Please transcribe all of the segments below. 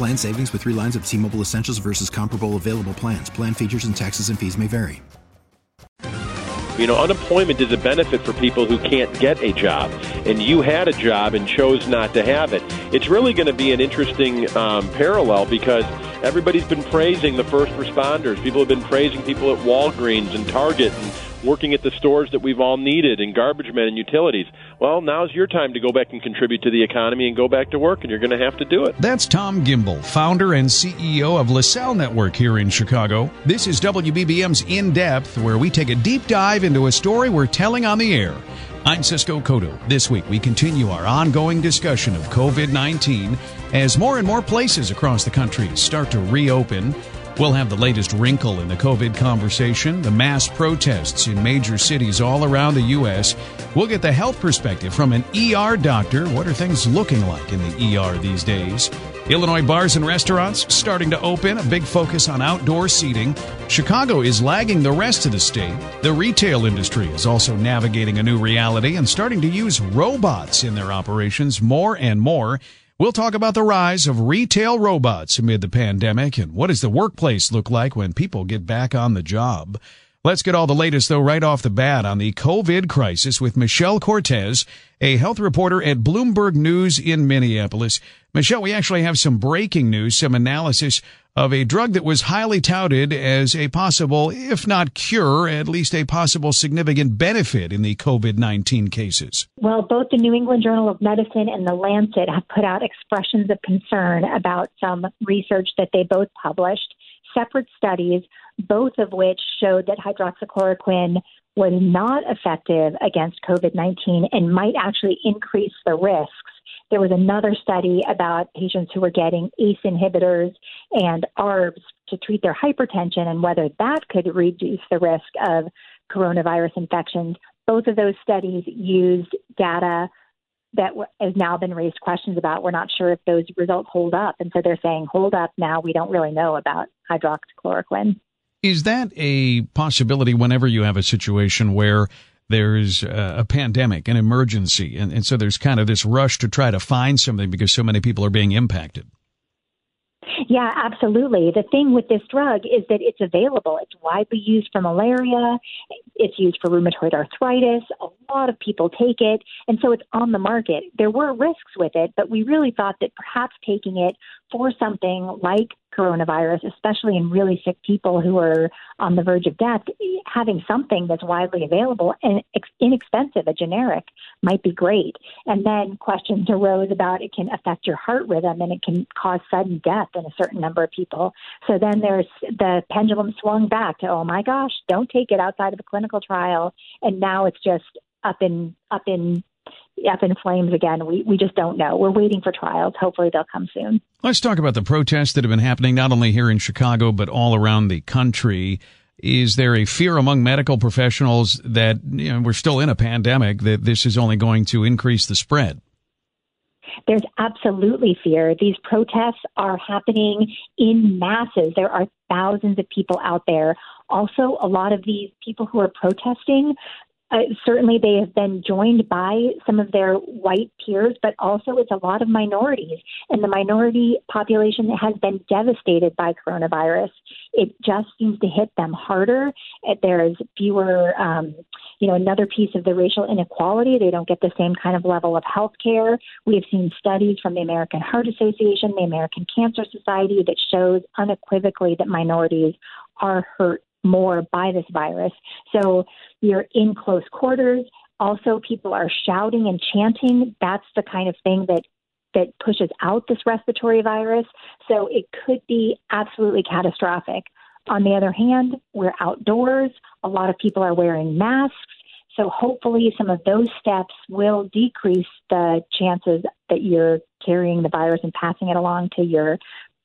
Plan savings with three lines of T Mobile Essentials versus comparable available plans. Plan features and taxes and fees may vary. You know, unemployment is a benefit for people who can't get a job. And you had a job and chose not to have it. It's really going to be an interesting um, parallel because everybody's been praising the first responders. People have been praising people at Walgreens and Target and working at the stores that we've all needed and garbage men and utilities. Well, now's your time to go back and contribute to the economy and go back to work, and you're going to have to do it. That's Tom Gimbel, founder and CEO of LaSalle Network here in Chicago. This is WBBM's In Depth, where we take a deep dive into a story we're telling on the air. I'm Cisco Cotto. This week, we continue our ongoing discussion of COVID 19 as more and more places across the country start to reopen. We'll have the latest wrinkle in the COVID conversation, the mass protests in major cities all around the U.S. We'll get the health perspective from an ER doctor. What are things looking like in the ER these days? Illinois bars and restaurants starting to open, a big focus on outdoor seating. Chicago is lagging the rest of the state. The retail industry is also navigating a new reality and starting to use robots in their operations more and more. We'll talk about the rise of retail robots amid the pandemic and what does the workplace look like when people get back on the job. Let's get all the latest, though, right off the bat on the COVID crisis with Michelle Cortez, a health reporter at Bloomberg News in Minneapolis. Michelle, we actually have some breaking news, some analysis of a drug that was highly touted as a possible, if not cure, at least a possible significant benefit in the COVID-19 cases. Well, both the New England Journal of Medicine and the Lancet have put out expressions of concern about some research that they both published, separate studies, both of which showed that hydroxychloroquine was not effective against COVID 19 and might actually increase the risks there was another study about patients who were getting ACE inhibitors and ARBs to treat their hypertension and whether that could reduce the risk of coronavirus infections. Both of those studies used data that has now been raised questions about. We're not sure if those results hold up. And so they're saying, hold up now, we don't really know about hydroxychloroquine. Is that a possibility whenever you have a situation where there's a pandemic, an emergency, and, and so there's kind of this rush to try to find something because so many people are being impacted. Yeah, absolutely. The thing with this drug is that it's available. It's widely used for malaria. It's used for rheumatoid arthritis. A lot of people take it. And so it's on the market. There were risks with it, but we really thought that perhaps taking it for something like coronavirus, especially in really sick people who are on the verge of death, having something that's widely available and inexpensive, a generic, might be great. And then questions arose about it can affect your heart rhythm and it can cause sudden death in a certain number of people. So then there's the pendulum swung back to, oh my gosh, don't take it outside of a clinical trial. And now it's just up in up in up in flames again. We, we just don't know. We're waiting for trials. Hopefully they'll come soon. Let's talk about the protests that have been happening not only here in Chicago, but all around the country. Is there a fear among medical professionals that you know, we're still in a pandemic, that this is only going to increase the spread? There's absolutely fear. These protests are happening in masses. There are thousands of people out there. Also, a lot of these people who are protesting uh, certainly they have been joined by some of their white peers, but also it's a lot of minorities. And the minority population has been devastated by coronavirus. It just seems to hit them harder. There's fewer, um, you know, another piece of the racial inequality. They don't get the same kind of level of health care. We have seen studies from the American Heart Association, the American Cancer Society that shows unequivocally that minorities are hurt more by this virus. So you're in close quarters. Also, people are shouting and chanting. That's the kind of thing that that pushes out this respiratory virus. So it could be absolutely catastrophic. On the other hand, we're outdoors. A lot of people are wearing masks. So hopefully, some of those steps will decrease the chances that you're carrying the virus and passing it along to your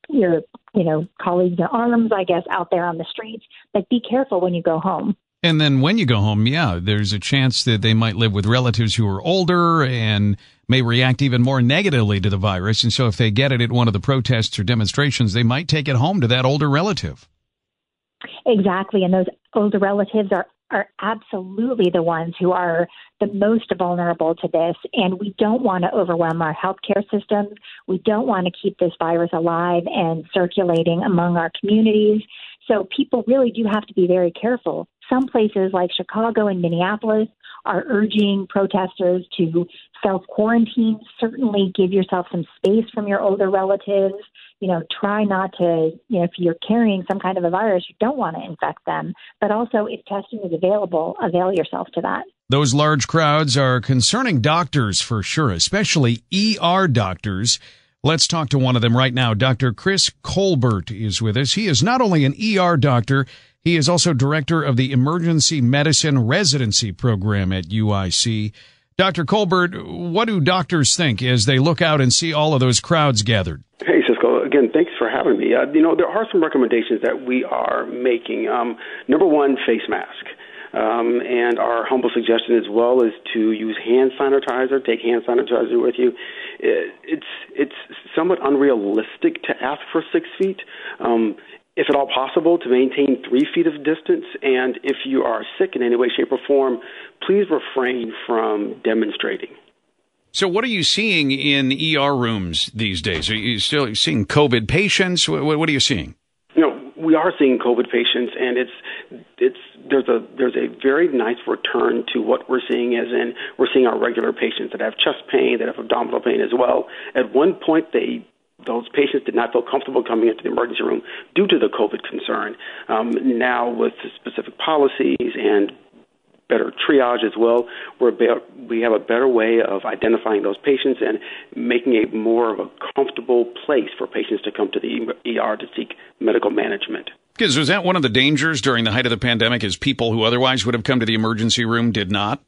your you know colleagues in arms, I guess, out there on the streets. But be careful when you go home. And then when you go home, yeah, there's a chance that they might live with relatives who are older and may react even more negatively to the virus. And so if they get it at one of the protests or demonstrations, they might take it home to that older relative. Exactly. And those older relatives are are absolutely the ones who are the most vulnerable to this. And we don't want to overwhelm our healthcare systems. We don't want to keep this virus alive and circulating among our communities. So people really do have to be very careful. Some places like Chicago and Minneapolis are urging protesters to self quarantine. Certainly give yourself some space from your older relatives. You know, try not to, you know, if you're carrying some kind of a virus, you don't want to infect them. But also, if testing is available, avail yourself to that. Those large crowds are concerning doctors for sure, especially ER doctors. Let's talk to one of them right now. Dr. Chris Colbert is with us. He is not only an ER doctor, he is also director of the Emergency Medicine Residency Program at UIC. Dr. Colbert, what do doctors think as they look out and see all of those crowds gathered? Hey, Cisco. Again, thanks for having me. Uh, you know, there are some recommendations that we are making. Um, number one, face mask. Um, and our humble suggestion as well is to use hand sanitizer. Take hand sanitizer with you. It, it's it's somewhat unrealistic to ask for six feet. Um, if at all possible, to maintain three feet of distance. And if you are sick in any way, shape, or form, please refrain from demonstrating. So, what are you seeing in ER rooms these days? Are you still seeing COVID patients? What, are you seeing? You know, we are seeing COVID patients, and it's it's there's a there's a very nice return to what we're seeing as in we're seeing our regular patients that have chest pain, that have abdominal pain as well. At one point, they those patients did not feel comfortable coming into the emergency room due to the COVID concern. Um, now, with specific policies and better triage as well, we're be- we have a better way of identifying those patients and making it more of a comfortable place for patients to come to the ER to seek medical management. Because was that one of the dangers during the height of the pandemic? Is people who otherwise would have come to the emergency room did not?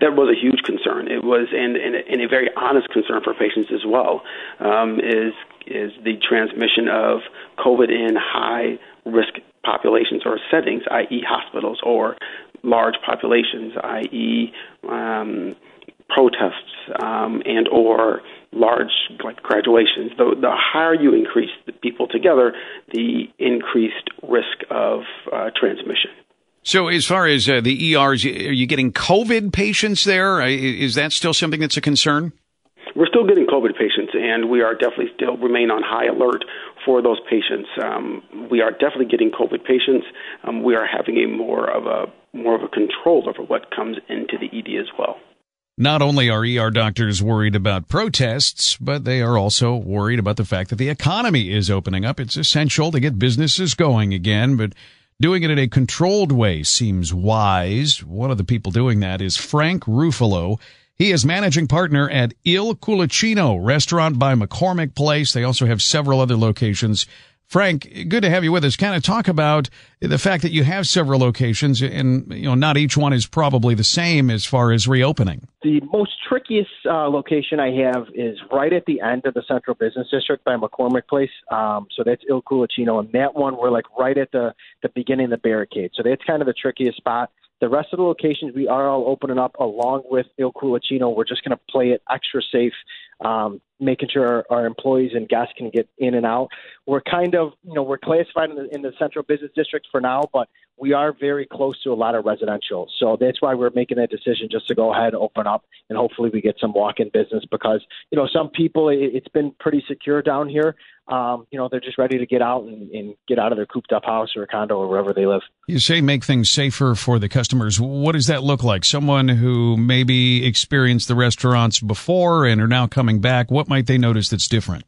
that was a huge concern. It was, and, and, and a very honest concern for patients as well, um, is is the transmission of COVID in high risk populations or settings, i.e., hospitals or large populations, i.e., um, protests um, and or large like graduations. The, the higher you increase the people together, the increased risk of uh, transmission. So, as far as uh, the ERs, are you getting COVID patients there? Uh, that still something that's a concern? We're still getting COVID patients, and we are definitely still remain on high alert for those patients. Um, we are definitely getting COVID patients. Um, we are having a more of a more of a control over what comes into the ED as well. Not only are ER doctors worried about protests, but they are also worried about the fact that the economy is opening up. It's essential to get businesses going again, but Doing it in a controlled way seems wise. One of the people doing that is Frank Ruffalo. He is managing partner at Il Culaccino restaurant by McCormick Place. They also have several other locations Frank, good to have you with us. Kind of talk about the fact that you have several locations and, you know, not each one is probably the same as far as reopening. The most trickiest uh, location I have is right at the end of the Central Business District by McCormick Place. Um, so that's Il Culaccino. And that one, we're like right at the, the beginning of the barricade. So that's kind of the trickiest spot. The rest of the locations we are all opening up along with Il Culaccino. We're just going to play it extra safe um, making sure our, our employees and guests can get in and out. We're kind of, you know, we're classified in the, in the central business district for now, but we are very close to a lot of residential. So that's why we're making that decision just to go ahead and open up and hopefully we get some walk-in business because, you know, some people, it, it's been pretty secure down here. Um, you know, they're just ready to get out and, and get out of their cooped up house or condo or wherever they live. You say make things safer for the customers. What does that look like? Someone who maybe experienced the restaurants before and are now coming back, what might they notice that's different?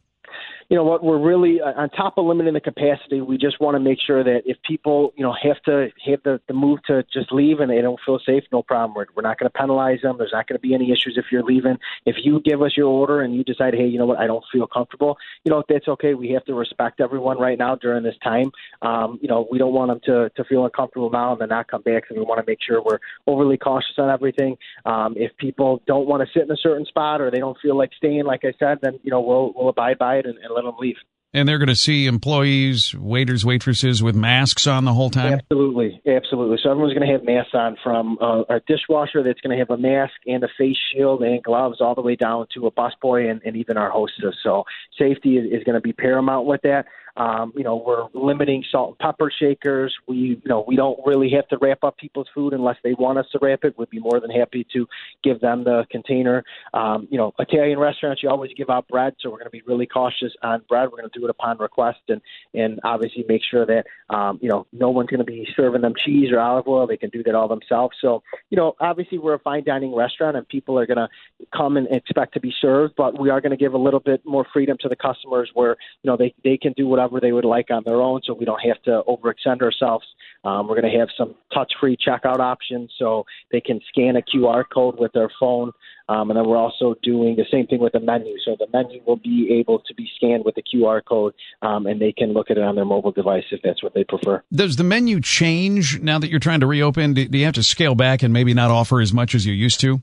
You know what we're really uh, on top of limiting the capacity we just want to make sure that if people you know have to have the, the move to just leave and they don't feel safe no problem. We're, we're not going to penalize them. There's not going to be any issues if you're leaving. If you give us your order and you decide hey you know what i don't feel comfortable you know that's okay. We have to respect everyone right now during this time. Um, you know we don't want them to to feel uncomfortable now and then not come back so we want to make sure we're overly cautious on everything. Um, if people don't want to sit in a certain spot or they don't feel like staying like i said then you know we'll we'll abide by it and, and let them leave. And they're going to see employees, waiters, waitresses with masks on the whole time? Absolutely. Absolutely. So everyone's going to have masks on from uh, our dishwasher that's going to have a mask and a face shield and gloves all the way down to a busboy and, and even our hostess. So safety is, is going to be paramount with that. Um, you know, we're limiting salt and pepper shakers. We, you know, we don't really have to wrap up people's food unless they want us to wrap it. We'd be more than happy to give them the container. Um, you know, Italian restaurants, you always give out bread, so we're going to be really cautious on bread. We're going to do it upon request, and and obviously make sure that um, you know no one's going to be serving them cheese or olive oil. They can do that all themselves. So, you know, obviously we're a fine dining restaurant, and people are going to come and expect to be served, but we are going to give a little bit more freedom to the customers, where you know they they can do whatever whatever they would like on their own so we don't have to overextend ourselves. Um, we're going to have some touch free checkout options so they can scan a QR code with their phone. Um, and then we're also doing the same thing with the menu. So the menu will be able to be scanned with the QR code um, and they can look at it on their mobile device if that's what they prefer. Does the menu change now that you're trying to reopen? Do you have to scale back and maybe not offer as much as you used to?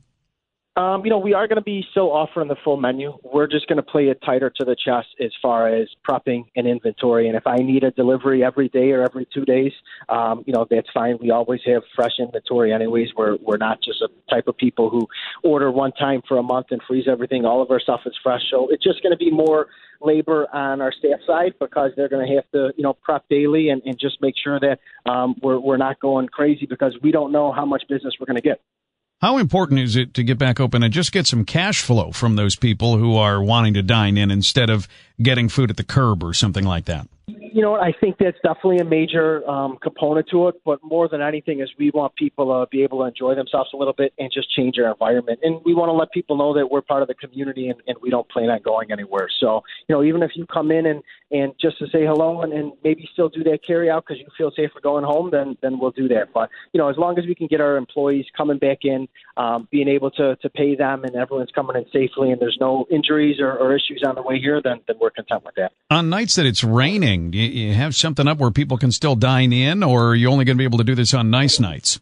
Um, you know, we are going to be still offering the full menu. We're just going to play it tighter to the chest as far as prepping and inventory. And if I need a delivery every day or every two days, um, you know, that's fine. We always have fresh inventory, anyways. We're we're not just a type of people who order one time for a month and freeze everything. All of our stuff is fresh, so it's just going to be more labor on our staff side because they're going to have to, you know, prep daily and, and just make sure that um, we're we're not going crazy because we don't know how much business we're going to get. How important is it to get back open and just get some cash flow from those people who are wanting to dine in instead of getting food at the curb or something like that? you know, I think that's definitely a major um, component to it. But more than anything, is we want people to be able to enjoy themselves a little bit and just change our environment. And we want to let people know that we're part of the community and, and we don't plan on going anywhere. So, you know, even if you come in and and just to say hello and, and maybe still do that carry out because you feel safer going home, then then we'll do that. But you know, as long as we can get our employees coming back in, um, being able to to pay them, and everyone's coming in safely, and there's no injuries or, or issues on the way here, then then we're content with that. On nights that it's raining you, you have something up where people can still dine in, or are you only going to be able to do this on nice nights?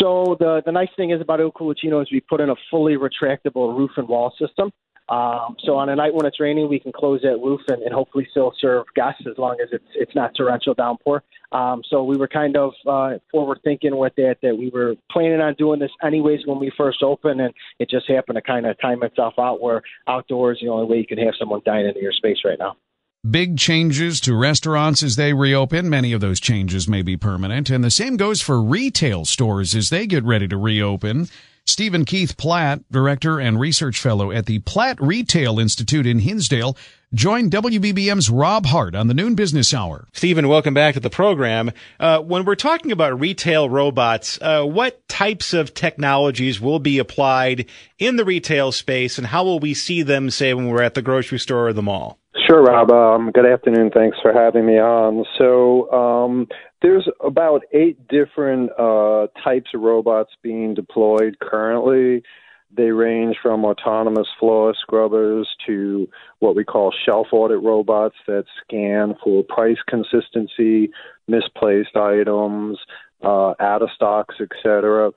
So the the nice thing is about Il Cucina is we put in a fully retractable roof and wall system. Um, so on a night when it's raining, we can close that roof and, and hopefully still serve guests as long as it's it's not torrential downpour. Um, so we were kind of uh, forward thinking with that that we were planning on doing this anyways when we first opened, and it just happened to kind of time itself out where outdoors is the only way you can have someone dine into your space right now. Big changes to restaurants as they reopen. Many of those changes may be permanent. And the same goes for retail stores as they get ready to reopen. Stephen Keith Platt, Director and Research Fellow at the Platt Retail Institute in Hinsdale, joined WBBM's Rob Hart on the Noon Business Hour. Stephen, welcome back to the program. Uh, when we're talking about retail robots, uh, what types of technologies will be applied in the retail space and how will we see them, say, when we're at the grocery store or the mall? Sure, Rob. Um, good afternoon. Thanks for having me on. So, um, there's about eight different uh, types of robots being deployed currently. They range from autonomous floor scrubbers to what we call shelf audit robots that scan for price consistency, misplaced items, uh, out of stocks, etc.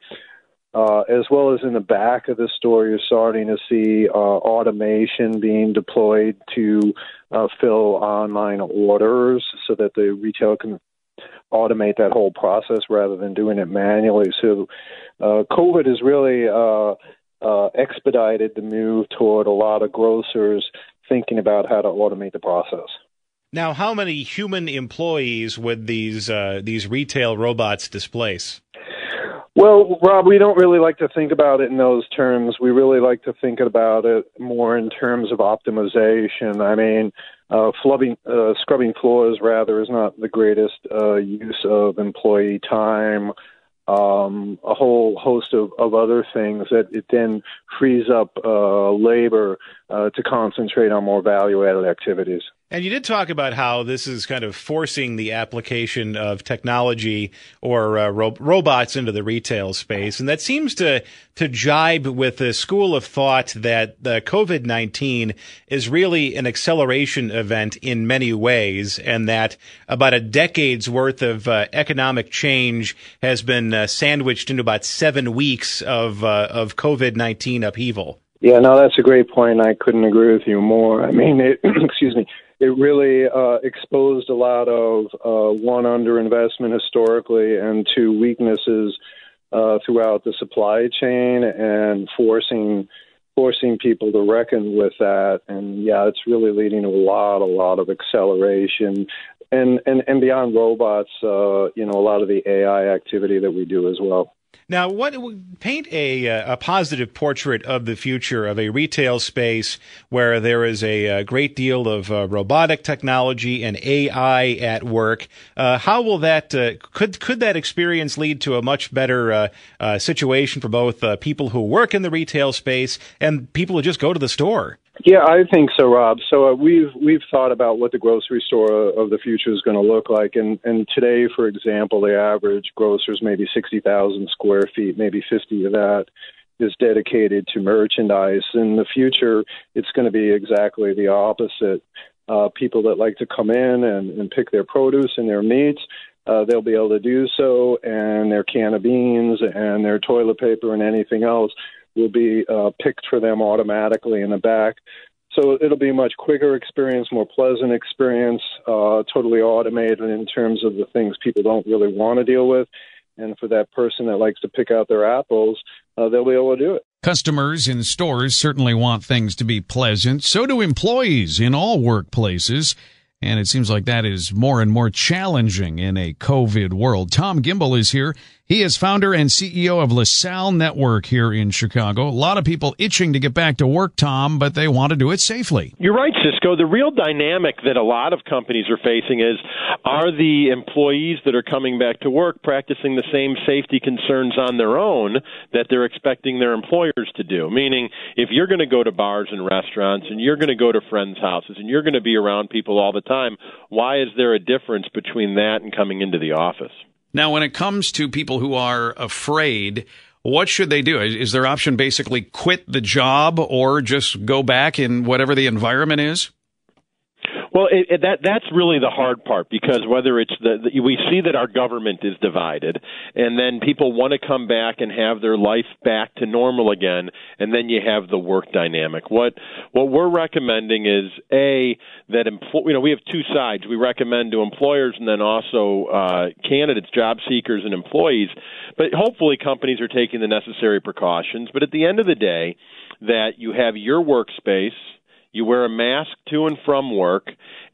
Uh, as well as in the back of the store, you're starting to see uh, automation being deployed to uh, fill online orders so that the retailer can automate that whole process rather than doing it manually. So, uh, COVID has really uh, expedited the move toward a lot of grocers thinking about how to automate the process. Now, how many human employees would these these retail robots displace? Well, Rob, we don't really like to think about it in those terms. We really like to think about it more in terms of optimization. I mean, uh, flubbing, uh, scrubbing floors, rather, is not the greatest uh, use of employee time. Um, a whole host of, of other things that it then frees up uh, labor uh, to concentrate on more value added activities. And you did talk about how this is kind of forcing the application of technology or uh, ro- robots into the retail space, and that seems to to jibe with the school of thought that the COVID nineteen is really an acceleration event in many ways, and that about a decade's worth of uh, economic change has been uh, sandwiched into about seven weeks of uh, of COVID nineteen upheaval. Yeah, no, that's a great point. I couldn't agree with you more. I mean, it, excuse me it really uh, exposed a lot of uh, one underinvestment historically and two weaknesses uh, throughout the supply chain and forcing forcing people to reckon with that. And yeah it's really leading to a lot a lot of acceleration. And and and beyond robots uh, you know a lot of the AI activity that we do as well now, what paint a uh, a positive portrait of the future of a retail space where there is a, a great deal of uh, robotic technology and AI at work. Uh, how will that uh, could could that experience lead to a much better uh, uh, situation for both people who work in the retail space and people who just go to the store? Yeah, I think so, Rob. So uh, we've we've thought about what the grocery store of the future is going to look like, and and today, for example, the average grocer is maybe sixty thousand square feet, maybe fifty of that is dedicated to merchandise. In the future, it's going to be exactly the opposite. Uh, people that like to come in and, and pick their produce and their meats, uh, they'll be able to do so, and their can of beans and their toilet paper and anything else will be uh, picked for them automatically in the back. So it'll be a much quicker experience, more pleasant experience, uh, totally automated in terms of the things people don't really want to deal with. And for that person that likes to pick out their apples, uh, they'll be able to do it. Customers in stores certainly want things to be pleasant. So do employees in all workplaces. And it seems like that is more and more challenging in a COVID world. Tom Gimbel is here. He is founder and CEO of LaSalle Network here in Chicago. A lot of people itching to get back to work, Tom, but they want to do it safely. You're right, Cisco. The real dynamic that a lot of companies are facing is are the employees that are coming back to work practicing the same safety concerns on their own that they're expecting their employers to do? Meaning, if you're going to go to bars and restaurants and you're going to go to friends' houses and you're going to be around people all the time, why is there a difference between that and coming into the office? Now, when it comes to people who are afraid, what should they do? Is their option basically quit the job or just go back in whatever the environment is? Well, it, it, that that's really the hard part because whether it's the, the we see that our government is divided, and then people want to come back and have their life back to normal again, and then you have the work dynamic. What what we're recommending is a that empl- you know we have two sides. We recommend to employers and then also uh, candidates, job seekers, and employees. But hopefully, companies are taking the necessary precautions. But at the end of the day, that you have your workspace you wear a mask to and from work,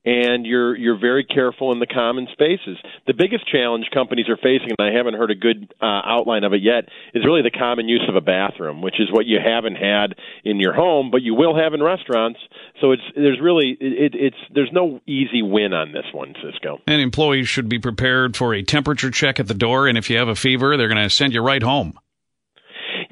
and you're you're very careful in the common spaces. The biggest challenge companies are facing, and I haven't heard a good uh, outline of it yet, is really the common use of a bathroom, which is what you haven't had in your home, but you will have in restaurants. So it's there's really it, it's there's no easy win on this one, Cisco. And employees should be prepared for a temperature check at the door, and if you have a fever, they're going to send you right home.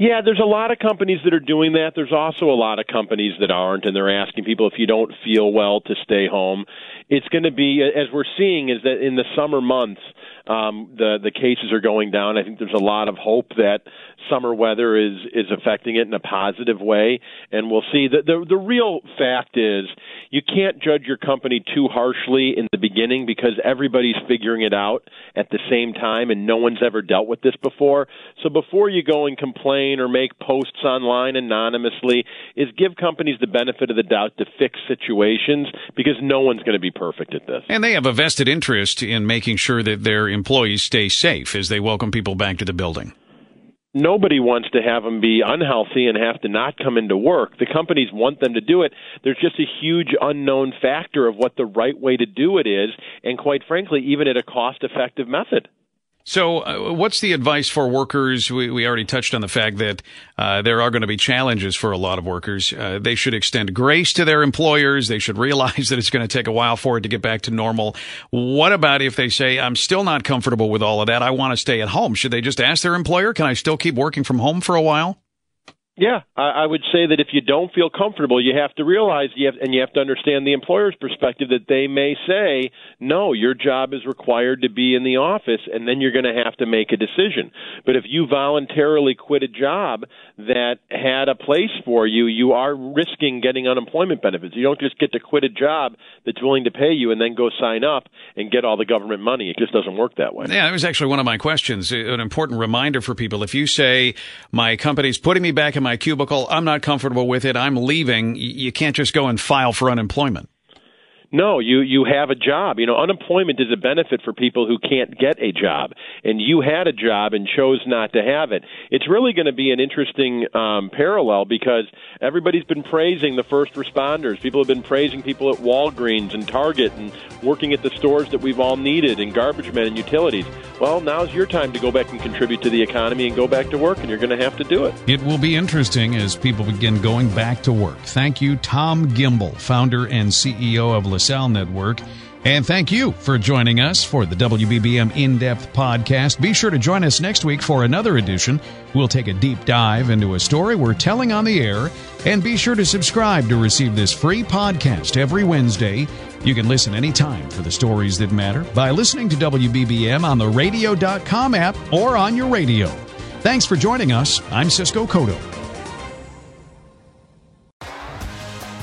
Yeah, there's a lot of companies that are doing that. There's also a lot of companies that aren't, and they're asking people if you don't feel well to stay home. It's going to be, as we're seeing, is that in the summer months, um, the the cases are going down. I think there's a lot of hope that summer weather is is affecting it in a positive way, and we'll see. The the, the real fact is you can't judge your company too harshly in the beginning because everybody's figuring it out at the same time, and no one's ever dealt with this before. So before you go and complain or make posts online anonymously, is give companies the benefit of the doubt to fix situations because no one's going to be perfect at this. And they have a vested interest in making sure that their employees stay safe as they welcome people back to the building. nobody wants to have them be unhealthy and have to not come into work. The companies want them to do it. There's just a huge unknown factor of what the right way to do it is, and quite frankly, even at a cost effective method. So, uh, what's the advice for workers? We, we already touched on the fact that uh, there are going to be challenges for a lot of workers. Uh, they should extend grace to their employers. They should realize that it's going to take a while for it to get back to normal. What about if they say, I'm still not comfortable with all of that? I want to stay at home. Should they just ask their employer, can I still keep working from home for a while? Yeah, I, I would say that if you don't feel comfortable, you have to realize you have, and you have to understand the employer's perspective that they may say, no, your job is required to be in the office, and then you're going to have to make a decision. But if you voluntarily quit a job that had a place for you, you are risking getting unemployment benefits. You don't just get to quit a job that's willing to pay you and then go sign up and get all the government money. It just doesn't work that way. Yeah, that was actually one of my questions. Uh, an important reminder for people. If you say, my company's putting me back in my cubicle. I'm not comfortable with it. I'm leaving. You can't just go and file for unemployment. No, you you have a job. You know, unemployment is a benefit for people who can't get a job, and you had a job and chose not to have it. It's really going to be an interesting um, parallel because everybody's been praising the first responders. People have been praising people at Walgreens and Target and working at the stores that we've all needed and garbage men and utilities. Well, now's your time to go back and contribute to the economy and go back to work, and you're going to have to do it. It will be interesting as people begin going back to work. Thank you, Tom Gimbel, founder and CEO of LaSalle Network. And thank you for joining us for the WBBM In Depth podcast. Be sure to join us next week for another edition. We'll take a deep dive into a story we're telling on the air. And be sure to subscribe to receive this free podcast every Wednesday. You can listen anytime for the stories that matter by listening to WBBM on the radio.com app or on your radio. Thanks for joining us. I'm Cisco Cotto.